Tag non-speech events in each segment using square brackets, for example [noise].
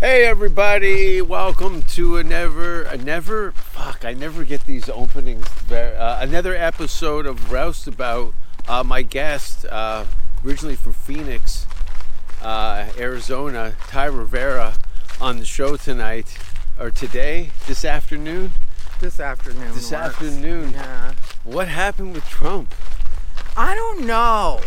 Hey everybody, welcome to a never, a never, fuck, I never get these openings. Uh, another episode of Roustabout. Uh, my guest, uh, originally from Phoenix, uh, Arizona, Ty Rivera, on the show tonight, or today, this afternoon. This afternoon. This works. afternoon. Yeah. What happened with Trump? I don't know.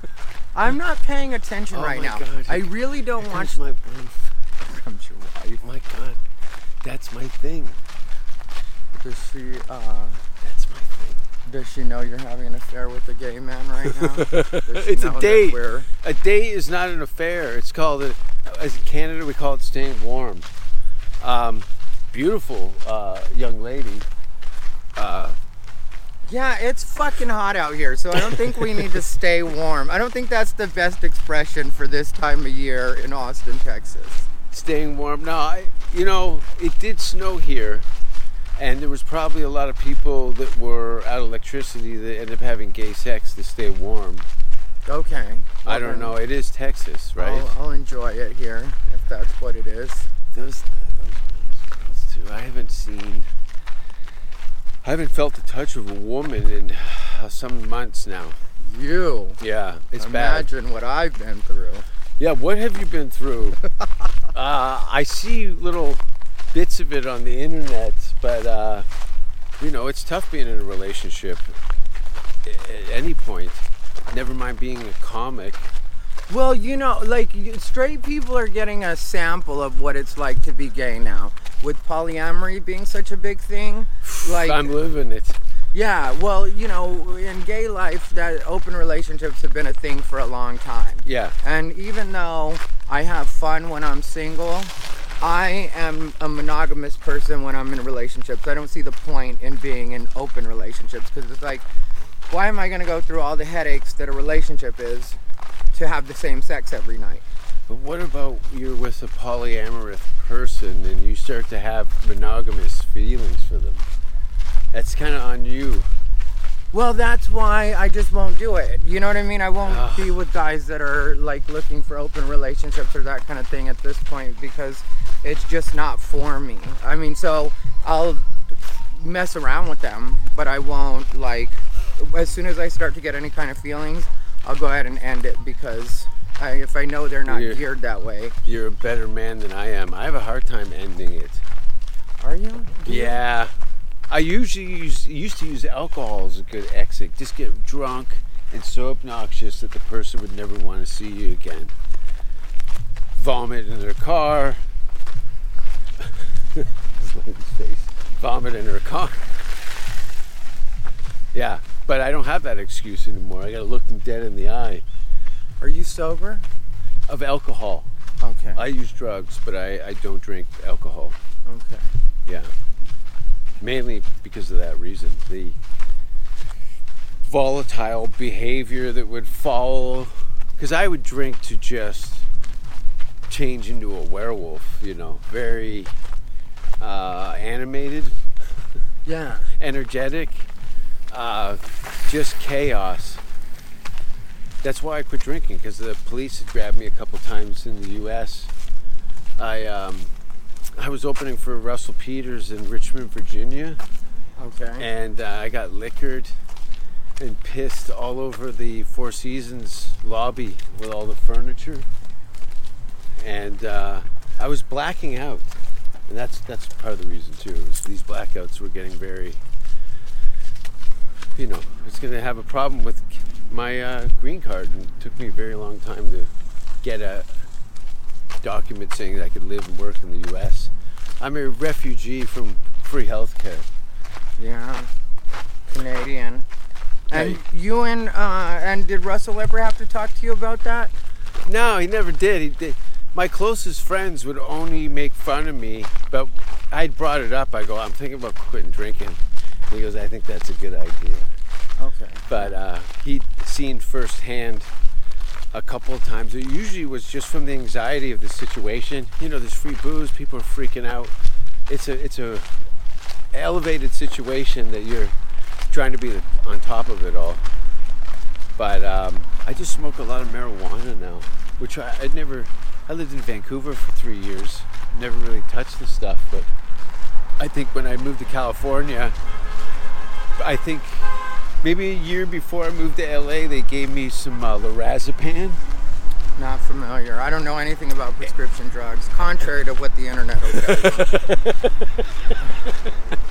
[laughs] I'm not paying attention Oh right now. God. I really don't watch. my wife. Comes your wife. My God, that's my thing. Does she? Uh, That's my thing. does she know you're having an affair with a gay man right now? [laughs] It's a date. A date is not an affair. It's called, a, as in Canada, we call it staying warm. Um, beautiful uh, young lady. Uh, Yeah, it's fucking hot out here, so I don't think we need to [laughs] stay warm. I don't think that's the best expression for this time of year in Austin, Texas. Staying warm. Now, I, you know, it did snow here, and there was probably a lot of people that were out of electricity that ended up having gay sex to stay warm. Okay. I don't know. It is Texas, right? I'll, I'll enjoy it here if that's what it is. those, those too. I haven't seen. I haven't felt the touch of a woman in uh, some months now. You. Yeah, it's bad. Imagine what I've been through. Yeah, what have you been through? [laughs] uh, I see little bits of it on the internet, but uh, you know, it's tough being in a relationship at any point. Never mind being a comic. Well, you know, like straight people are getting a sample of what it's like to be gay now. With polyamory being such a big thing, like I'm living it. Yeah, well, you know, in gay life, that open relationships have been a thing for a long time. Yeah. And even though I have fun when I'm single, I am a monogamous person when I'm in relationships. I don't see the point in being in open relationships because it's like, why am I going to go through all the headaches that a relationship is to have the same sex every night? But what about you're with a polyamorous person and you start to have monogamous feelings for them? That's kind of on you. Well, that's why I just won't do it. You know what I mean? I won't Ugh. be with guys that are like looking for open relationships or that kind of thing at this point because it's just not for me. I mean, so I'll mess around with them, but I won't like as soon as I start to get any kind of feelings, I'll go ahead and end it because I, if I know they're not You're- geared that way. You're a better man than I am. I have a hard time ending it. Are you? Yeah. I usually use used to use alcohol as a good exit. Just get drunk and so obnoxious that the person would never want to see you again. Vomit in their car. [laughs] This lady's face. Vomit in her car. Yeah, but I don't have that excuse anymore. I gotta look them dead in the eye. Are you sober? Of alcohol. Okay. I use drugs, but I, I don't drink alcohol. okay. Yeah. Mainly because of that reason. The volatile behavior that would follow. Because I would drink to just change into a werewolf, you know, very uh, animated, [laughs] Yeah. energetic, uh, just chaos. That's why I quit drinking because the police had grabbed me a couple times in the U.S. I um, I was opening for Russell Peters in Richmond, Virginia, Okay. and uh, I got liquored and pissed all over the Four Seasons lobby with all the furniture, and uh, I was blacking out, and that's that's part of the reason too. Is these blackouts were getting very, you know, it's going to have a problem with my uh, green card, and it took me a very long time to get a document saying that I could live and work in the U.S. I'm a refugee from free healthcare. Yeah. Canadian. And Yeah. you and uh, and did Russell ever have to talk to you about that? No, he never did. He did. My closest friends would only make fun of me, but I brought it up. I go, I'm thinking about quitting drinking. And he goes, I think that's a good idea. Okay. But uh, he'd seen firsthand a couple of times. It usually was just from the anxiety of the situation. You know, there's free booze, people are freaking out. It's a it's a elevated situation that you're trying to be on top of it all. But um, I just smoke a lot of marijuana now, which I, I'd never. I lived in Vancouver for three years. Never really touched the stuff, but I think when I moved to California, I think maybe a year before I moved to LA, they gave me some uh, lorazepam. Not familiar. I don't know anything about prescription drugs, contrary to what the internet will tell you. [laughs]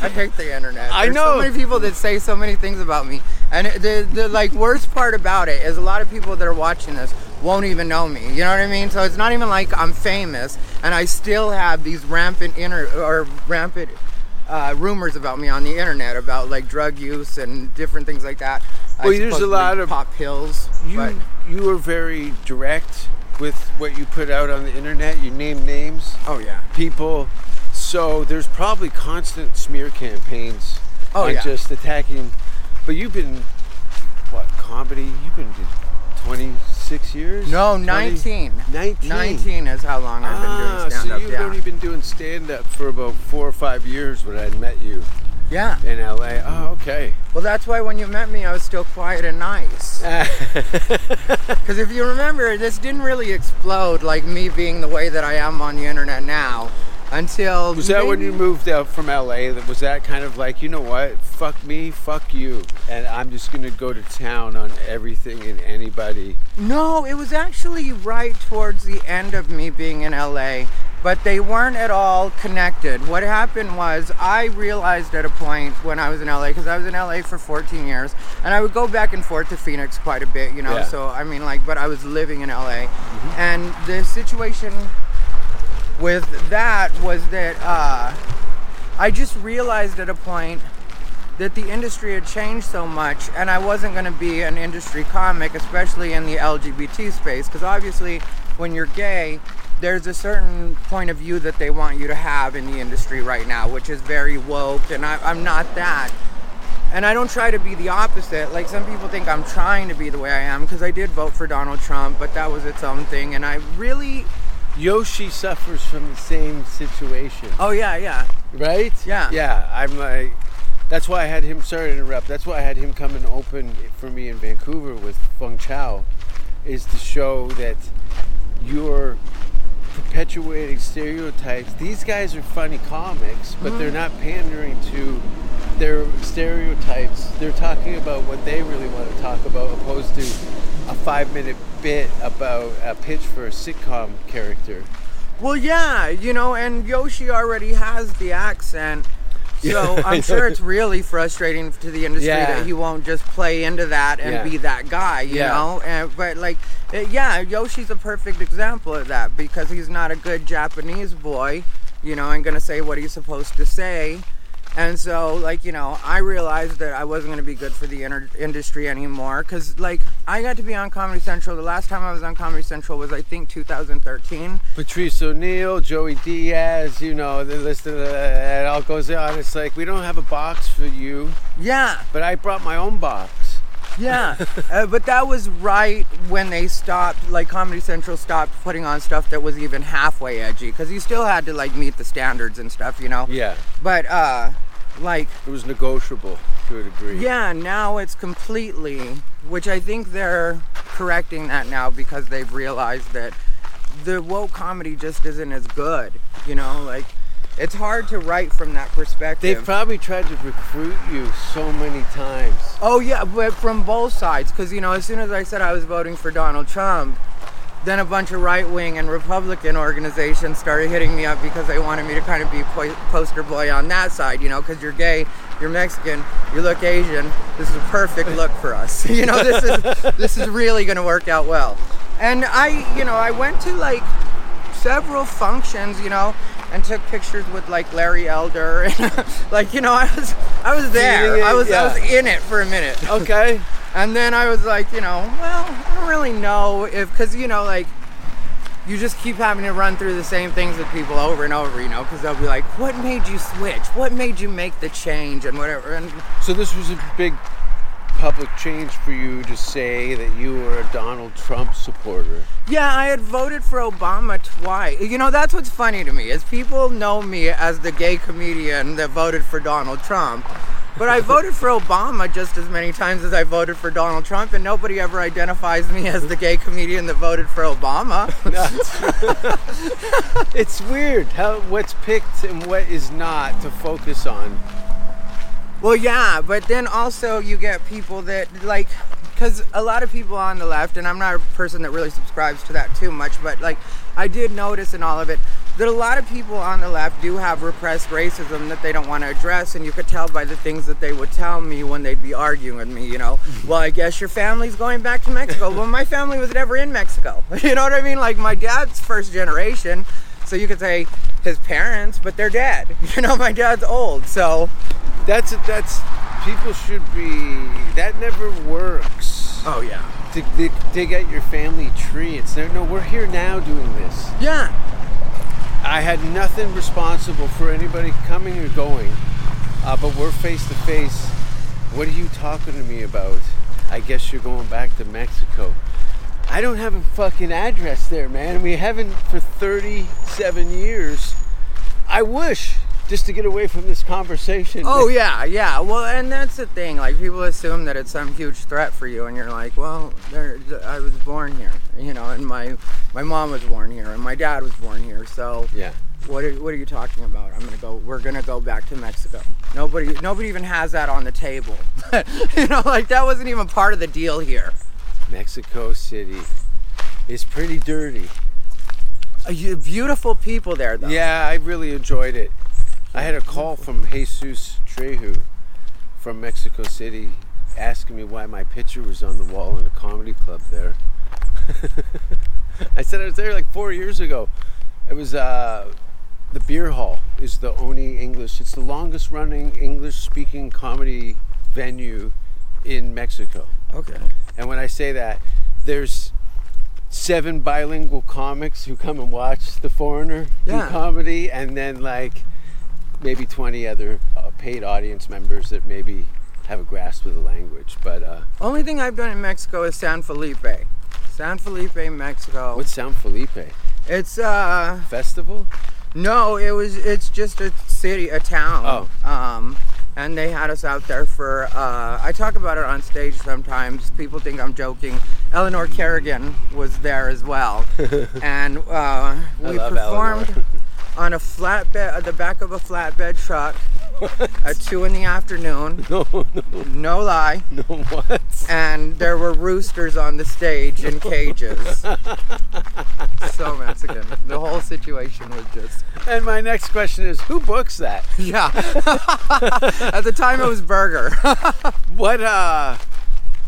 I hate the internet. I There's know. so many people that say so many things about me, and the the like worst part about it is a lot of people that are watching this won't even know me. You know what I mean? So it's not even like I'm famous, and I still have these rampant inner or rampant uh, rumors about me on the internet about like drug use and different things like that. I there's a lot of- pop pills. You but you were very direct with what you put out on the internet. You name names, oh yeah. people. So there's probably constant smear campaigns Oh, on yeah. just attacking. But you've been what comedy? You've been 26 years? No, 20? 19. 19. 19 is how long I've been Ah, doing stand up. so you've yeah. only been doing stand up for about four or five years when I met you yeah. in LA. Oh, okay. Well, that's why when you met me, I was still quiet and nice. [laughs] Because if you remember, this didn't really explode like me being the way that I am on the internet now until. Was that when you moved out from LA? That was that kind of like, you know what? Fuck me, fuck you, and I'm just gonna go to town on everything and anybody. No, it was actually right towards the end of me being in LA, but they weren't at all connected. What happened was I realized at a point when I was in LA, because I was in LA for 14 years, and I would go back and forth to Phoenix quite a bit, you know. Yeah. So I mean, like, but I was living in LA, mm-hmm. and the situation with that was that uh, I just realized at a point that the industry had changed so much and I wasn't going to be an industry comic, especially in the LGBT space, because obviously when you're gay, there's a certain point of view that they want you to have in the industry right now, which is very woke, and I, I'm not that. And I don't try to be the opposite. Like some people think I'm trying to be the way I am, because I did vote for Donald Trump, but that was its own thing. And I really, Yoshi suffers from the same situation, oh yeah, yeah, right? Yeah. Yeah. I'm like, that's why I had him. Sorry to interrupt. That's why I had him come and open for me in Vancouver with Feng Chao, is to show that you're perpetuating stereotypes. These guys are funny comics, but they're mm-hmm. not pandering to their stereotypes. They're talking about what they really want to talk about, opposed to a five-minute bit about a pitch for a sitcom character. Well, yeah, you know, and Yoshi already has the accent. So [laughs] I'm sure it's really frustrating to the industry Yeah. that he won't just play into that and Yeah. be that guy, you Yeah. know? And, but like, uh, yeah, Yoshi's a perfect example of that because he's not a good Japanese boy, you know, and gonna say what he's supposed to say. And so, like, you know, I realized that I wasn't going to be good for the inter- industry anymore. Because, like, I got to be on Comedy Central. The last time I was on Comedy Central was, I think, 2013. Patrice O'Neal, Joey Diaz, you know, the list of all goes on. It's like we don't have a box for you, Yeah, but I brought my own box. Yeah, [laughs] uh, but that was right when they stopped, like Comedy Central stopped putting on stuff that was even halfway edgy, because you still had to like meet the standards and stuff, you know. Yeah, But uh, like, it was negotiable to a degree. yeah, now it's completely, which I think they're correcting that now because they've realized that the woke comedy just isn't as good, you know. Like, it's hard to write from that perspective. They've probably tried to recruit you so many times. Oh yeah, but from both sides, because you know, as soon as I said I was voting for Donald Trump, then a bunch of right-wing and Republican organizations started hitting me up because they wanted me to kind of be po- poster boy on that side, you know, because you're gay You're Mexican. You look Asian. This is a perfect look for us. [laughs] You know, this is this is really gonna work out well. And I, you know, I went to like several functions, you know, and took pictures with like Larry Elder, [laughs] and like you know, I was I was there. I was I was in it for a minute. Okay. [laughs] And then I was like, you know, well, I don't really know if, because, you know, like, you just keep having to run through the same things with people over and over, you know, because they'll be like, what made you switch? What made you make the change? And whatever. And So this was a big public change for you to say that you were a Donald Trump supporter. yeah, I had voted for Obama twice. You know, that's what's funny to me, is people know me as the gay comedian that voted for Donald Trump. But I voted for Obama just as many times as I voted for Donald Trump, and nobody ever identifies me as the gay comedian that voted for Obama. It's weird how what's picked and what is not to focus on. Well, yeah, but then also you get people that like, because a lot of people on the left, and I'm not a person that really subscribes to that too much, but like, I did notice in all of it that a lot of people on the left do have repressed racism that they don't want to address, and you could tell by the things that they would tell me when they'd be arguing with me, you know. Mm-hmm. Well, I guess your family's going back to Mexico. [laughs] well, my family was never in Mexico. [laughs] You know what I mean? Like, my dad's first generation, so you could say his parents, but they're dead. [laughs] You know, my dad's old, so. That's that's people should be that never works. Oh, yeah. To dig, dig at your family tree. It's there. No, we're here now doing this. Yeah. I had nothing responsible for anybody coming or going, uh, but we're face to face. What are you talking to me about? I guess you're going back to Mexico. I don't have a fucking address there, man. We haven't for 37 years. I wish just to get away from this conversation. Oh yeah, yeah. Well, and that's the thing. Like people assume that it's some huge threat for you, and you're like, well, there, I was born here, you know, and my my mom was born here, and my dad was born here. So Yeah. what are, what are you talking about? I'm gonna go. We're gonna go back to Mexico. Nobody nobody even has that on the table. [laughs] you know, like that wasn't even part of the deal here. Mexico City is pretty dirty. Uh, you- beautiful people there, though. Yeah, I really enjoyed it. I had a call from Jesus Trejo from Mexico City asking me why my picture was on the wall in a comedy club there. [laughs] I said I was there like four years ago. It was uh, the Beer Hall is the only English. It's the longest running English speaking comedy venue in Mexico. Okay. And when I say that, there's seven bilingual comics who come and watch The Foreigner Yeah. do comedy, and then like maybe 20 other uh, paid audience members that maybe have a grasp of the language. But uh, Only thing I've done in Mexico is San Felipe. San Felipe, Mexico. what's San Felipe It's uh Festival? no, it was it's just a city, a town. Oh. Um and they had us out there for uh I talk about it on stage sometimes. People think I'm joking. Eleanor Kerrigan was there as well. [laughs] and uh we performed. On a flatbed at the back of a flatbed truck at two in the afternoon. [laughs] No, no, No lie. no, what? and there were roosters on the stage in [laughs] cages. [laughs] so Mexican. The whole situation was just And my next question is, who books that? yeah. At the time, it was Burger. What uh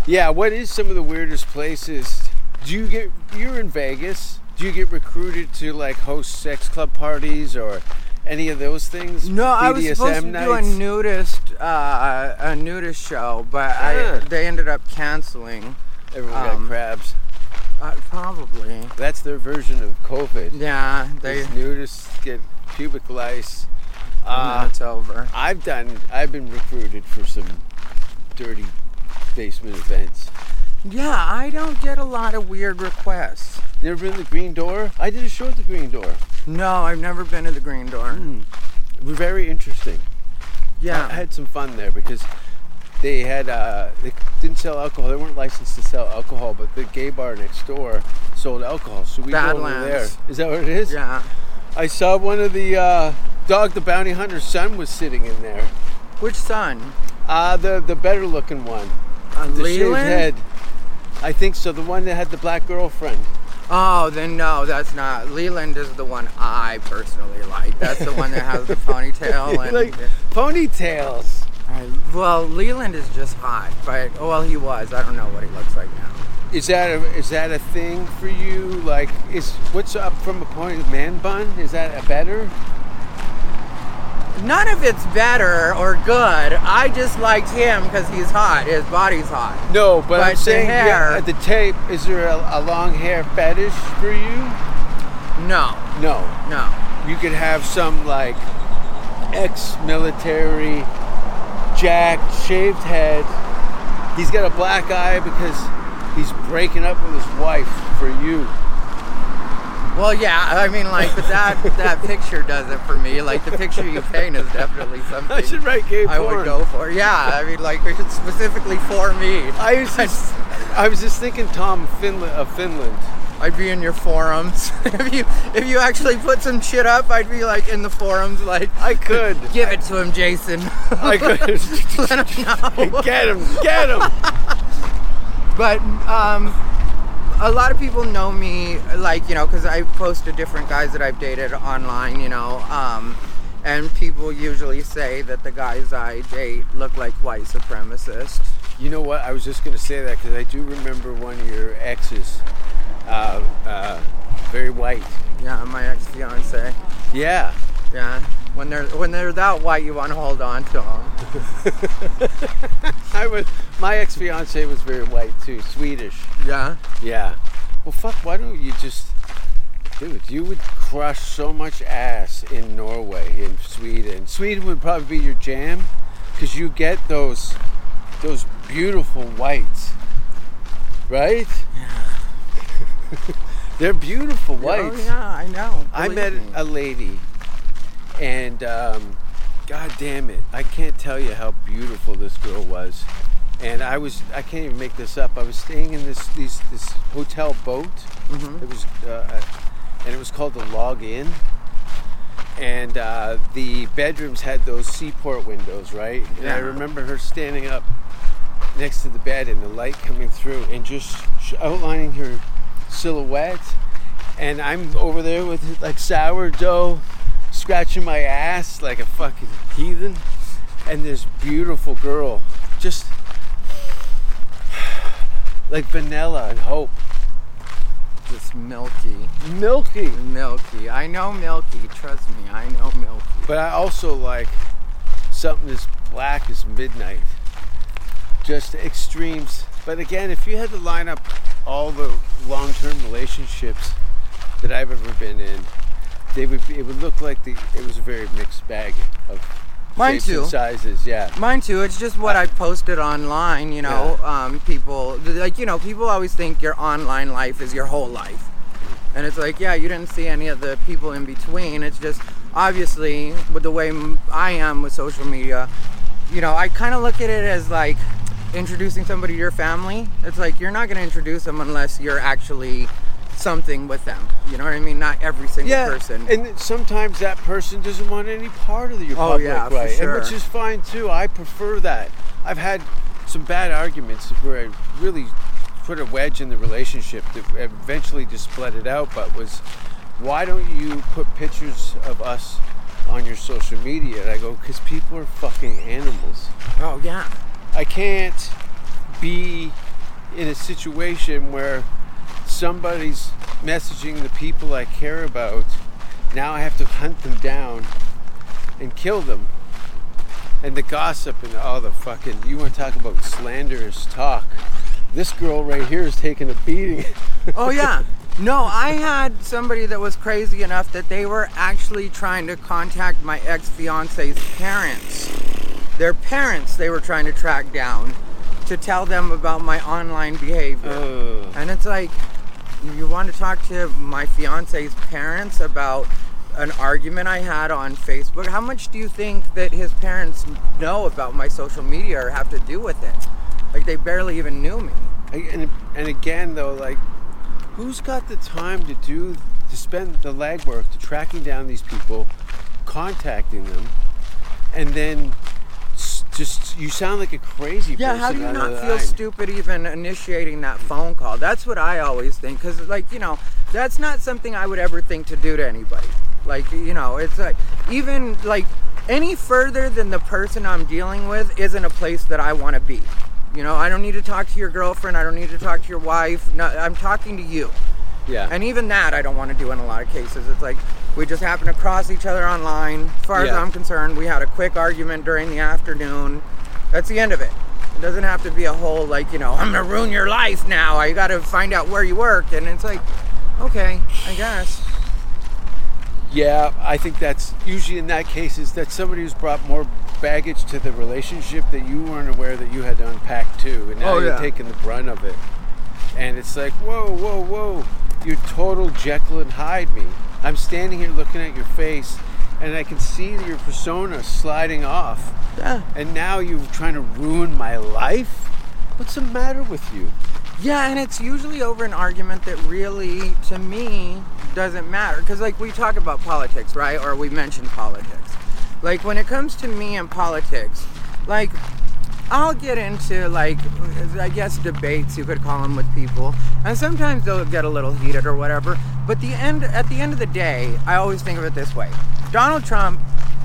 yeah, what is some of the weirdest places? Do you get you're in Vegas? Do you get recruited to like host sex club parties or any of those things? no, I was supposed to BDSM do a nudist, uh, a nudist show, but I Ah. they ended up canceling. Everyone um, got crabs. Uh, probably. That's their version of COVID. Yeah, they. These nudists get pubic lice. and then Uh, it's over. I've done. I've been recruited for some dirty basement events. Yeah, I don't get a lot of weird requests. Never been to the Green Door? I did a show at the Green Door. No, I've never been to the Green Door. We're very interesting. Yeah. I had some fun there because they had uh, they didn't sell alcohol. They weren't licensed to sell alcohol, but the gay bar next door sold alcohol. So we go over there. Badlands. Is that what it is? yeah. I saw one of the uh, dog the bounty hunter's son was sitting in there. Which son? Uh, the the better looking one. Uh, The shaved head. I think so. The one that had the black girlfriend. Oh, then no, that's not. Leland is the one I personally like. That's the one that has the [laughs] ponytail and like ponytails. I, well, Leland is just hot, but well, he was. I don't know what he looks like now. Is that a, is that a thing for you? Like, is what's up from a point of man bun? Is that a better? None of it's better or good. I just liked him because he's hot. His body's hot. No, but, But I'm saying hair- yeah, the tape. Is there a, a long hair fetish for you? No, No. no. You could have some like ex-military, jacked, shaved head. He's got a black eye because he's breaking up with his wife for you. Well, yeah. I mean, like, but that [laughs] that picture does it for me. Like, the picture you paint is definitely something I should write gay I porn. would go for. Yeah, I mean, like, it's specifically for me. I was just, I was just thinking Tom Finland of Finland. I'd be in your forums. [laughs] if you if you actually put some shit up, I'd be like in the forums, like, I could. give it to him, Jason. I could. [laughs] Let him know. get him. Get him. But um, a lot of people know me, like you know, because I post to different guys that I've dated online, you know. Um, and people usually say that the guys I date look like white supremacists. You know what? I was just going to say that because I do remember one of your exes, uh, uh, very white. Yeah, my ex fiance. Yeah. Yeah, when they're when they're that white, you want to hold on to them. [laughs] I was. My ex fiance was very white too, Swedish. Yeah. Yeah. Well, fuck. Why don't you just, dude? You would crush so much ass in Norway, in Sweden. Sweden would probably be your jam, because you get those, those beautiful whites, right? Yeah. [laughs] They're beautiful oh, whites. Oh yeah, I know. I met me. a lady, and um, God damn it, I can't tell you how beautiful this girl was. And I was, I can't even make this up. I was staying in this these, this hotel boat. Mm-hmm. It was, uh, and it was called the Log Inn. And uh, the bedrooms had those seaport windows, right? And I remember her standing up next to the bed and the light coming through and just outlining her silhouette. And I'm over there with like sourdough, scratching my ass like a fucking heathen. And this beautiful girl, just [sighs] like vanilla and hope. Just milky, Milky. milky. I know milky. Trust me, I know milky. But I also like something as black as midnight. Just extremes. But again, if you had to line up all the long-term relationships that I've ever been in, they would be, it would look like the it was a very mixed bag of Mine too. sizes. Yeah. Mine too. It's just what I posted online. You know, um, people like you know people always think your online life is your whole life, and it's like yeah, you didn't see any of the people in between. It's just obviously with the way i am with social media, you know, I kind of look at it as like introducing somebody to your family. It's like you're not going to introduce them unless you're actually something with them. You know what I mean? Not every single yeah, person. and sometimes that person doesn't want any part of your Oh, public yeah, for right, and which is fine too. I prefer that. I've had some bad arguments where I really put a wedge in the relationship that eventually just split it out. But was, why don't you put pictures of us on your social media? And I go, because people are fucking animals. oh yeah. I can't be in a situation where somebody's messaging the people I care about. Now I have to hunt them down and kill them. And the gossip and all the fucking, you want to talk about slanderous talk. This girl right here is taking a beating. [laughs] Oh yeah. No, I had somebody that was crazy enough that they were actually trying to contact my ex-fiance's parents. Their parents they were trying to track down to tell them about my online behavior. And it's like you want to talk to my fiance's parents about an argument I had on Facebook. How much do you think that his parents know about my social media or have to do with it? Like they barely even knew me. And, and again, though, like, who's got the time to do to spend the legwork to tracking down these people, contacting them, and then just you sound like a crazy Yeah, person. how do you not feel line. stupid even initiating that phone call? That's what I always think. Because, like, you know, that's not something I would ever think to do to anybody. Like, you know, it's like, even like any further than the person I'm dealing with isn't a place that I want to be. You know, I don't need to talk to your girlfriend. I don't need to talk to your wife. No, I'm talking to you. Yeah. And even that, I don't want to do in a lot of cases. It's like we just happened to cross each other online. As far as I'm concerned, we had a quick argument during the afternoon. That's the end of it. It doesn't have to be a whole like you know I'm gonna ruin your life now. I got to find out where you work, and it's like, okay, I guess. Yeah, I think that's usually in that case is that somebody who's brought more baggage to the relationship that you weren't aware that you had to unpack too, and now Oh, you're taking the brunt of it. And it's like, whoa, whoa, whoa! You're total Jekyll and Hyde me. I'm standing here looking at your face, and I can see your persona sliding off. Yeah. And now you're trying to ruin my life. What's the matter with you? Yeah, and it's usually over an argument that really, to me, doesn't matter. Because, like, we talk about politics, right? Or we mention politics. Like, when it comes to me and politics, like, I'll get into, like, I guess debates, you could call them, with people. And sometimes they'll get a little heated or whatever. But the end, at the end of the day, I always think of it this way Donald Trump,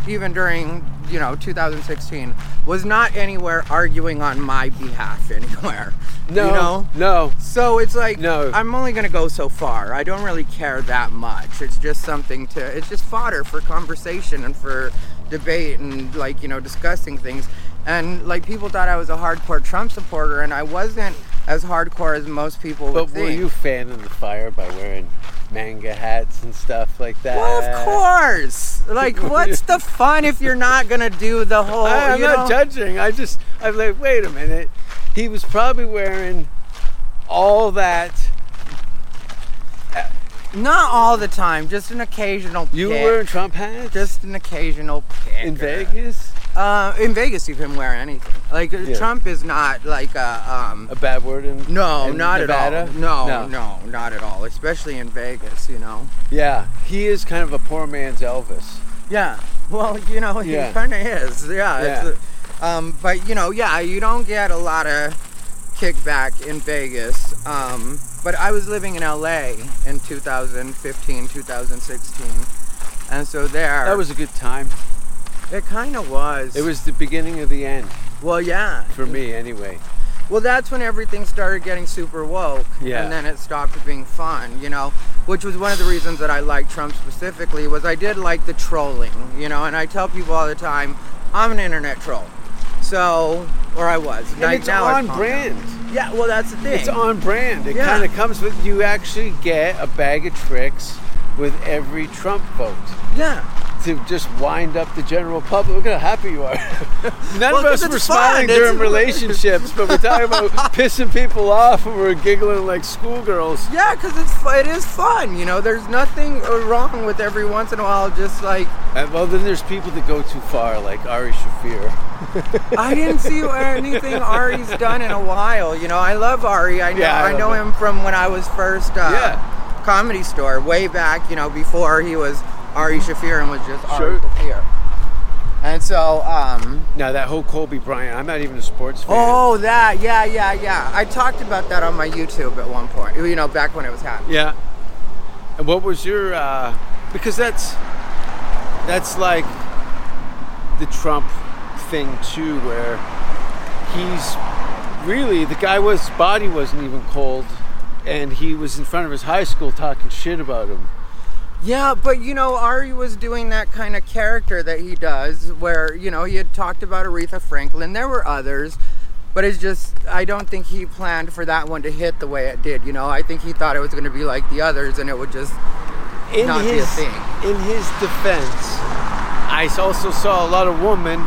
even during, you know, 2016, was not anywhere arguing on my behalf [laughs] anywhere. No, You know? no. So it's like No. I'm only gonna go so far. I don't really care that much. It's just something to. It's just fodder for conversation and for debate and like you know discussing things. And like people thought I was a hardcore Trump supporter, and I wasn't as hardcore as most people would But were think. you fanning the fire by wearing MAGA hats and stuff like that? well, of course. Like, [laughs] what's the fun if you're not gonna do the [laughs] whole? I, am not know? judging. I just, I'm like, wait a minute. He was probably wearing all that. Not all the time. Just an occasional. You were wearing Trump hats just an occasional pick. in Vegas. Uh, in Vegas, you can wear anything. Like uh, Yeah. Trump is not like a um. A bad word in No, in not Nevada? at all. No, No. no, not at all. Especially in Vegas, you know. Yeah, he is kind of a poor man's Elvis. Yeah. Well, [laughs] you know, he Yeah. kind of is. Yeah. Yeah. It's, uh, um, but you know, yeah, you don't get a lot of kickback in Vegas. Um, but I was living in LA in 2015, 2016, and so there. That was a good time. It kind of was. It was the beginning of the end Well, yeah. for me, anyway. Well, that's when everything started getting super woke. Yeah. And then it stopped being fun, you know, which was one of the reasons that I liked Trump specifically was I did like the trolling, you know, and I tell people all the time, I'm an internet troll. So, or I was. And Now- it's on brand. Yeah, well, that's the thing. It's on brand. It Yeah. kind of comes with you actually get a bag of tricks with every Trump vote Yeah. To just wind up the general public. Look how happy you are. [laughs] None Well, of us were smiling fun. during It's- relationships, but we're talking about [laughs] pissing people off and we're giggling like schoolgirls. Yeah, because it's it is fun, you know. There's nothing wrong with every once in a while just like And, well, then there's people that go too far, like Ari Shaffir. [laughs] I didn't see anything Ari's done in a while. You know, I love Ari. I know Yeah, I I, know love him from when I was first uh, Yeah. comedy store way back. You know, before he was Ari Shaffir and was just Sure. Ari Shaffir. And so, um, Now that whole Kobe Bryant, I'm not even a sports fan. oh, that, yeah, yeah, yeah. I talked about that on my YouTube at one point. You know, back when it was happening. Yeah. And what was your? uh Because that's that's like the Trump thing too, where he's really the guy was body wasn't even cold, and he was in front of his high school talking shit about him. Yeah, but you know, Ari was doing that kind of character that he does, where you know he had talked about Aretha Franklin. There were others, but it's just I don't think he planned for that one to hit the way it did. You know, I think he thought it was going to be like the others, and it would just In Not be a thing. in his defense, I also saw a lot of women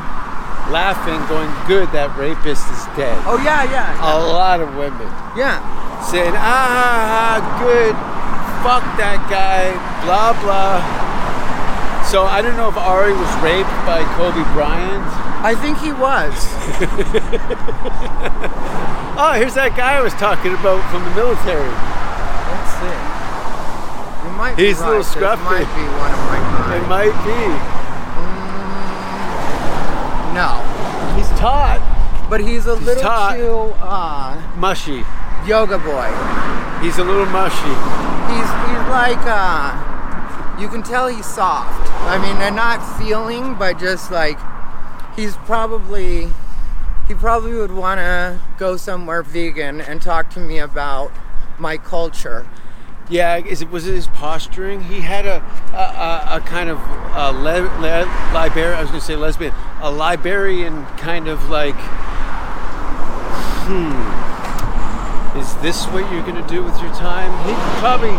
laughing, going, "Good, that rapist is dead." oh yeah, yeah, A lot of women. yeah. saying, ah, good, fuck that guy, blah, blah. So I don't know if Ari was raped by Kobe Bryant. I think he was. [laughs] Oh, here's that guy I was talking about from the military. Let's see. You might be He's a little right. Scruffy. might be one of my It might be. No, He's taut, but he's a little hot. too uh, mushy. Yoga boy. He's a little mushy. He's he's like uh you can tell he's soft. I mean, they're not feeling, but just like he's probably he probably would want to go somewhere vegan and talk to me about my culture. Yeah, is it was it his posturing? He had a a, a, kind of a le, le, liber, I was going to say lesbian, a Liberian kind of like, hmm, is this what you're going to do with your time? He'd probably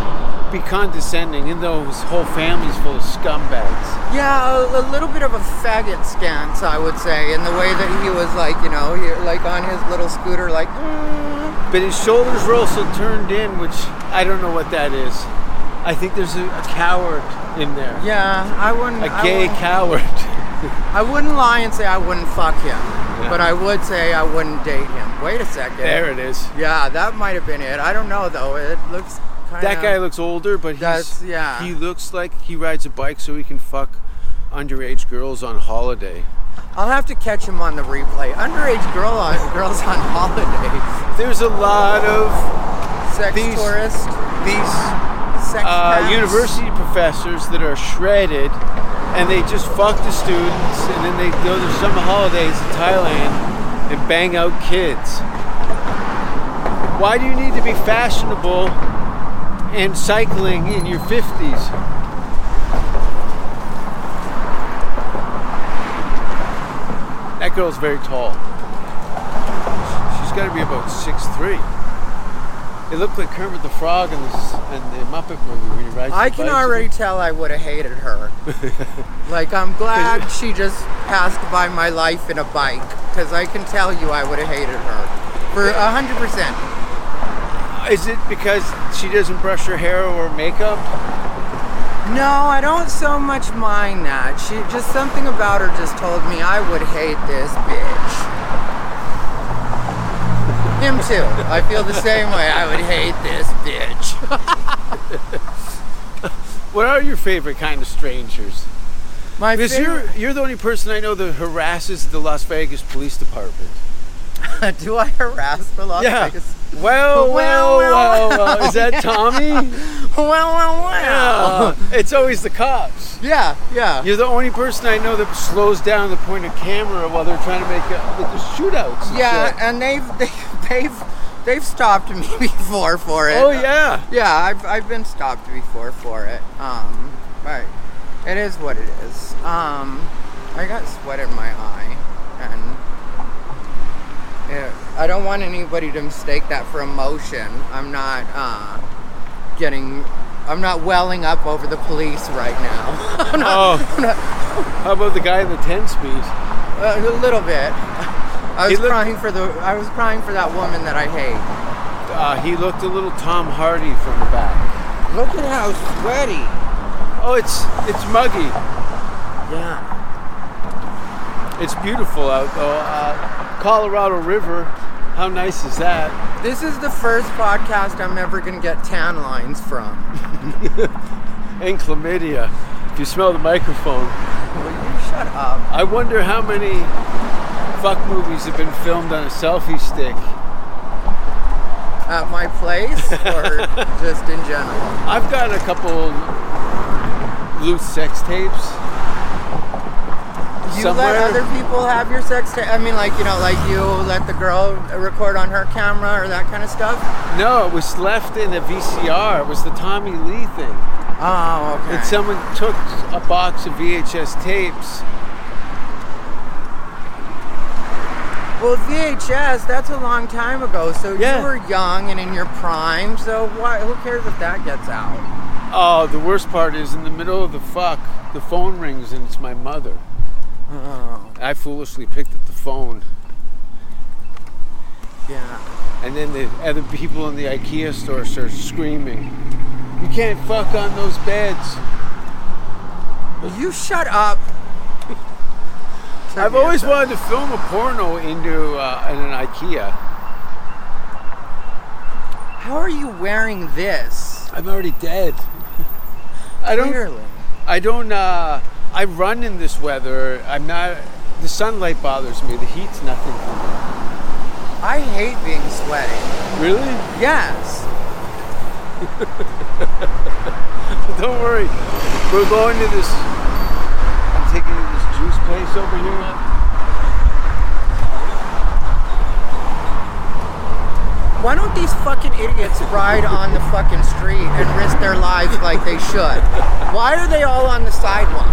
be condescending, even though his whole family's full of scumbags. Yeah, a, a little bit of a faggot stance, I would say, in the way that he was like, you know, he, like on his little scooter, like. "Mm." But his shoulders were also turned in, which I don't know what that is. I think there's a, a coward in there. Yeah, I wouldn't. A gay wouldn't- coward. [laughs] I wouldn't lie and say I wouldn't fuck him, but I would say I wouldn't date him. Wait a second. there it is. Yeah, that might have been it. I don't know though. It looks kind That guy looks older, but he's, yeah. he looks like he rides a bike so he can fuck underage girls on holiday. I'll have to catch him on the replay. Underage girl on [laughs] girls on holiday. There's a lot of Sex These- tourist. these Sex uh, university professors that are shredded and they just fuck the students and then they go to summer holidays in Thailand and bang out kids. Why do you need to be fashionable and cycling in your 50s? That girl's very tall. She's got to be about 6'3". It looked like Kermit the Frog in the, the Muppet movie when he rides I can already tell I would have hated her. [laughs] like I'm glad she just passed by my life in a bike, because I can tell you I would have hated her for a hundred percent. Uh, is it because she doesn't brush her hair or makeup? No, I don't so much mind that. She just something about her just told me I would hate this bitch. Him too. I feel the same way. I would hate this bitch. [laughs] What are your favorite kind of strangers? My Because favorite. you're you're the only person I know that harasses the Las Vegas Police Department. [laughs] Do I harass the Las yeah. Vegas? Well, well, well, well. Is that [laughs] Tommy? Well, well, well. Uh, it's always the cops. Yeah, yeah. You're the only person I know that slows down the point of camera while they're trying to make a, the shootouts. Yeah, and they've they've they've, they've stopped me [laughs] before for it. Oh yeah. Yeah, I've, I've been stopped before for it. Um, but it is what it is. Um, I got sweat in my eye, and yeah, I don't want anybody to mistake that for emotion. I'm not uh, getting. I'm not welling up over the police right now. [laughs] I'm not, Oh. I'm not- How about the guy in the 10 speed? uh, a little bit. I was looked- crying for the. I was crying for that woman that I hate. Uh, he looked a little Tom Hardy from the back. Look at how sweaty. Oh, it's it's muggy. Yeah. It's beautiful out though. Uh, Colorado River. How nice is that? This is the first podcast I'm ever gonna get tan lines from. [laughs] And chlamydia. If you smell the microphone. Will you shut up? I wonder how many fuck movies have been filmed on a selfie stick. At my place or [laughs] just in general? I've got a couple loose sex tapes. You somewhere. let other people have your sex tape? I mean, like, you know, like you let the girl record on her camera or that kind of stuff? No, it was left in a VCR. It was the Tommy Lee thing. Oh, okay. And someone took a box of VHS tapes. Well, VHS, that's a long time ago. So Yeah. you were young and in your prime. So why? who cares if that gets out? Oh, the worst part is in the middle of the fuck, the phone rings and it's my mother. Oh, I foolishly picked up the phone, yeah. and then the other people in the IKEA store start screaming, "You can't fuck on those beds." Will you shut up? [laughs] I've always wanted to film a porno into uh, in an IKEA. How are you wearing this? I'm already dead. I don't. Clearly. I don't. Uh, I run in this weather. I'm not. The sunlight bothers me. The heat's nothing for me. I hate being sweaty. Really? Yes. [laughs] Don't worry. We're going to this. I'm taking you to this juice place over here. Why don't these fucking idiots ride on the fucking street and risk their lives like they should? Why are they all on the sidewalk?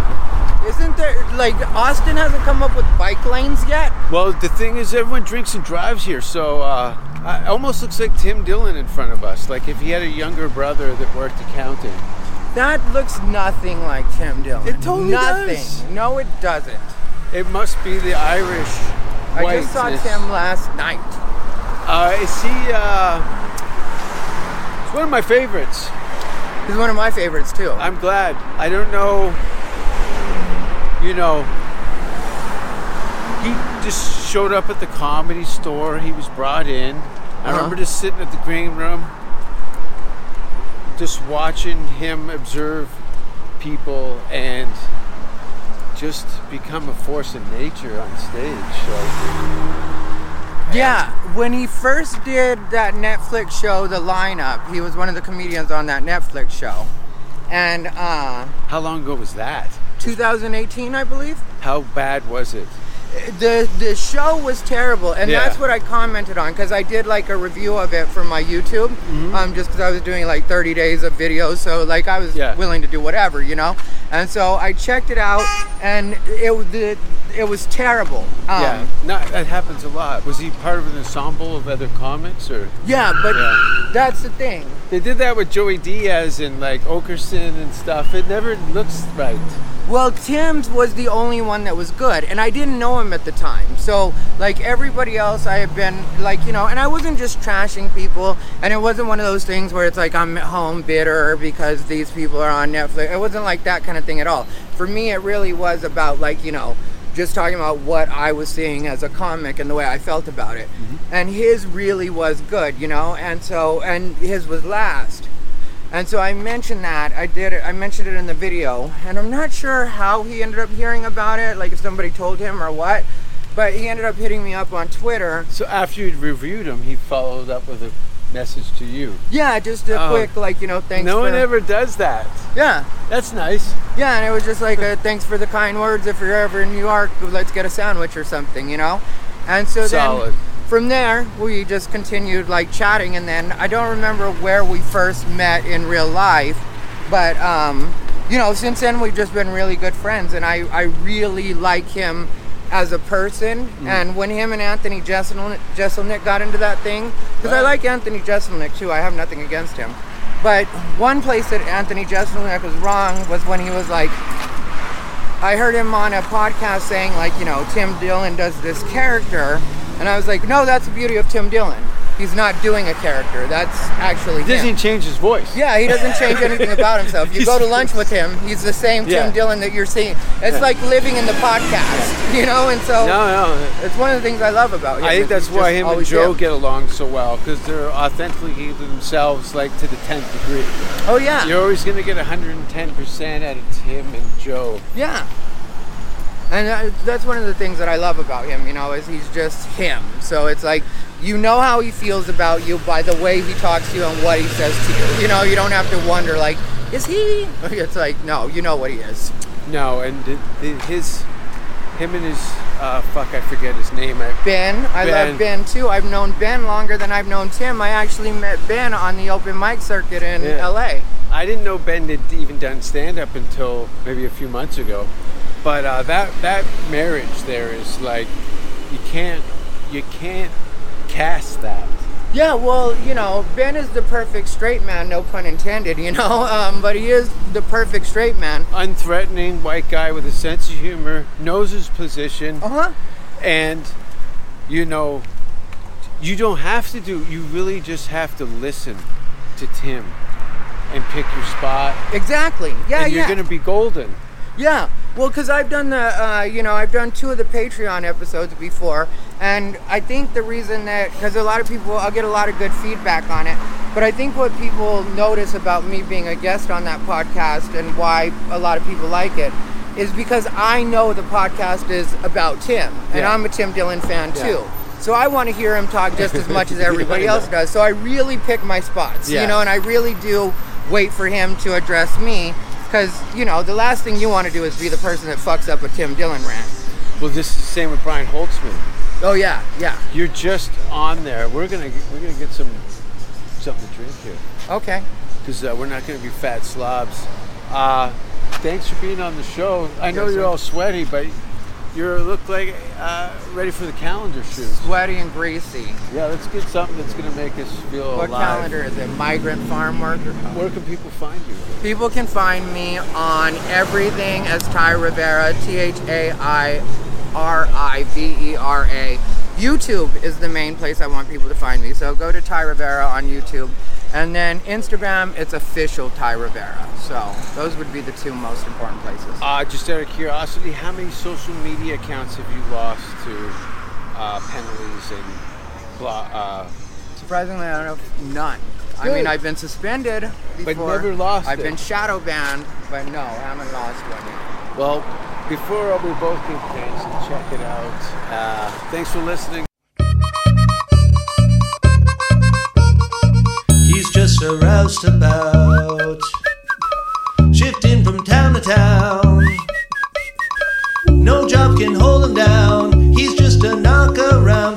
Isn't there like Austin hasn't come up with bike lanes yet? Well, the thing is, everyone drinks and drives here, so uh, it almost looks like Tim Dillon in front of us. Like if he had a younger brother that worked accounting. That looks nothing like Tim Dillon. It totally nothing. does. No, it doesn't. It must be the Irish. I just saw. Tim last night. Uh, is he? Uh, it's one of my favorites. He's one of my favorites too. I'm glad. I don't know. You know, he just showed up at the comedy store. He was brought in. I Uh-huh. remember just sitting at the green room, just watching him observe people and just become a force of nature on stage. Like, Yeah, when he first did that Netflix show, The Lineup, he was one of the comedians on that Netflix show. And uh, how long ago was that? 2018, I believe. How bad was it? The the show was terrible, and Yeah. that's what I commented on because I did like a review of it for my YouTube, Mm-hmm. um, just because I was doing like 30 days of videos, so like I was Yeah. willing to do whatever, you know. And so I checked it out, and it was the it was terrible. Um, yeah, no, that happens a lot. Was he part of an ensemble of other comics, or yeah, but Yeah. that's the thing. they did that with Joey Diaz and like Okerson and stuff? It never looks right. Well, Tim's was the only one that was good, and I didn't know him at the time. So, like everybody else, I had been like, you know, and I wasn't just trashing people, and it wasn't one of those things where it's like I'm at home bitter because these people are on Netflix. It wasn't like that kind of thing at all. For me, it really was about like, you know, just talking about what I was seeing as a comic and the way I felt about it. Mm-hmm. And his really was good, you know, and so, and his was last. And so I mentioned that I did it. I mentioned it in the video, and I'm not sure how he ended up hearing about it, like if somebody told him or what. But he ended up hitting me up on Twitter. So after you'd reviewed him, he followed up with a message to you. Yeah, just a Oh. quick like you know thanks. no for, one ever does that. Yeah, That's nice. yeah, and it was just like a, thanks for the kind words. If you're ever in New York, let's get a sandwich or something, you know. And so Solid. then from there we just continued like chatting, and then I don't remember where we first met in real life, but um, you know, since then we've just been really good friends, and I I really like him as a person. And when him and Anthony Jeselnik, Jeselnik got into that thing, because I like Anthony Jeselnik too, I have nothing against him. But one place that Anthony Jeselnik was wrong was when he was like, I heard him on a podcast saying like, you know, Tim Dillon does this character, and I was like, no, that's the beauty of Tim Dillon. He's not doing a character. That's actually He doesn't him. change his voice. Yeah, he doesn't change anything about himself. You [laughs] go to lunch with him, he's the same Yeah. Tim Dillon that you're seeing. It's like living in the podcast, [laughs] you know. And so No, no. it's one of the things I love about him. I think that's why him and Joe him. get along so well because they're authentically themselves, like to the tenth degree. Oh yeah, You're always gonna get 110 percent out of Tim and Joe. yeah. And that's one of the things that I love about him, you know, is he's just him. So it's like you know how he feels about you by the way he talks to you and what he says to you. You know, you don't have to wonder like, is he? [laughs] It's like no, you know what he is. No, and his, him and his, uh, fuck, I forget his name. I, Ben, I Ben. love Ben too. I've known Ben longer than I've known Tim. I actually met Ben on the open mic circuit in Yeah. LA. I didn't know Ben had even done stand up until maybe a few months ago. But uh, that that marriage there is like you can't you can't cast that. Yeah, well, you know, Ben is the perfect straight man, no pun intended, you know, [laughs] um, but he is the perfect straight man. Unthreatening white guy with a sense of humor, knows his position, Uh huh. and you know you don't have to do. You really just have to listen to Tim and pick your spot, Exactly. Yeah, and you're yeah. gonna be golden. Yeah, well, because I've done the, uh, you know, I've done two of the Patreon episodes before, and I think the reason that, because a lot of people, I'll get a lot of good feedback on it, but I think what people notice about me being a guest on that podcast and why a lot of people like it is because I know the podcast is about Tim, and Yeah. I'm a Tim Dillon fan Yeah. too. So I want to hear him talk just as much as [laughs] everybody Yeah, else does. So I really pick my spots, you know, and I really do wait for him to address me. Because, you know, the last thing you want to do is be the person that fucks up a Tim Dillon rant. Well, this is the same with Brian Holtzman. Oh, yeah, yeah. You're just on there. We're gonna we're gonna get some something to drink here Okay. because uh, we're not gonna be fat slobs. Uh, thanks for being on the show. I know Yes, you're sir. all sweaty, but you look like uh, ready for the calendar shoot. Sweaty and greasy. Yeah, let's get something that's gonna make us feel What alive. calendar is it? Migrant farm worker? Where can people find you? People can find me on everything as Thai Rivera, T H A I R I V E R A. YouTube is the main place I want people to find me. So go to Thai Rivera on YouTube. And then Instagram, it's official Thai Rivera. So those would be the two most important places. Uh, just out of curiosity, how many social media accounts have you lost to uh, penalties and blah? Uh, Surprisingly, I don't have none. I mean, I've been suspended before. never lost I've it. been shadow banned, but no, I haven't lost one yet. well, before we both get dancing, check it out. Uh, thanks for listening. Just a roustabout, shifting from town to town. No job can hold him down. He's just a knockabout.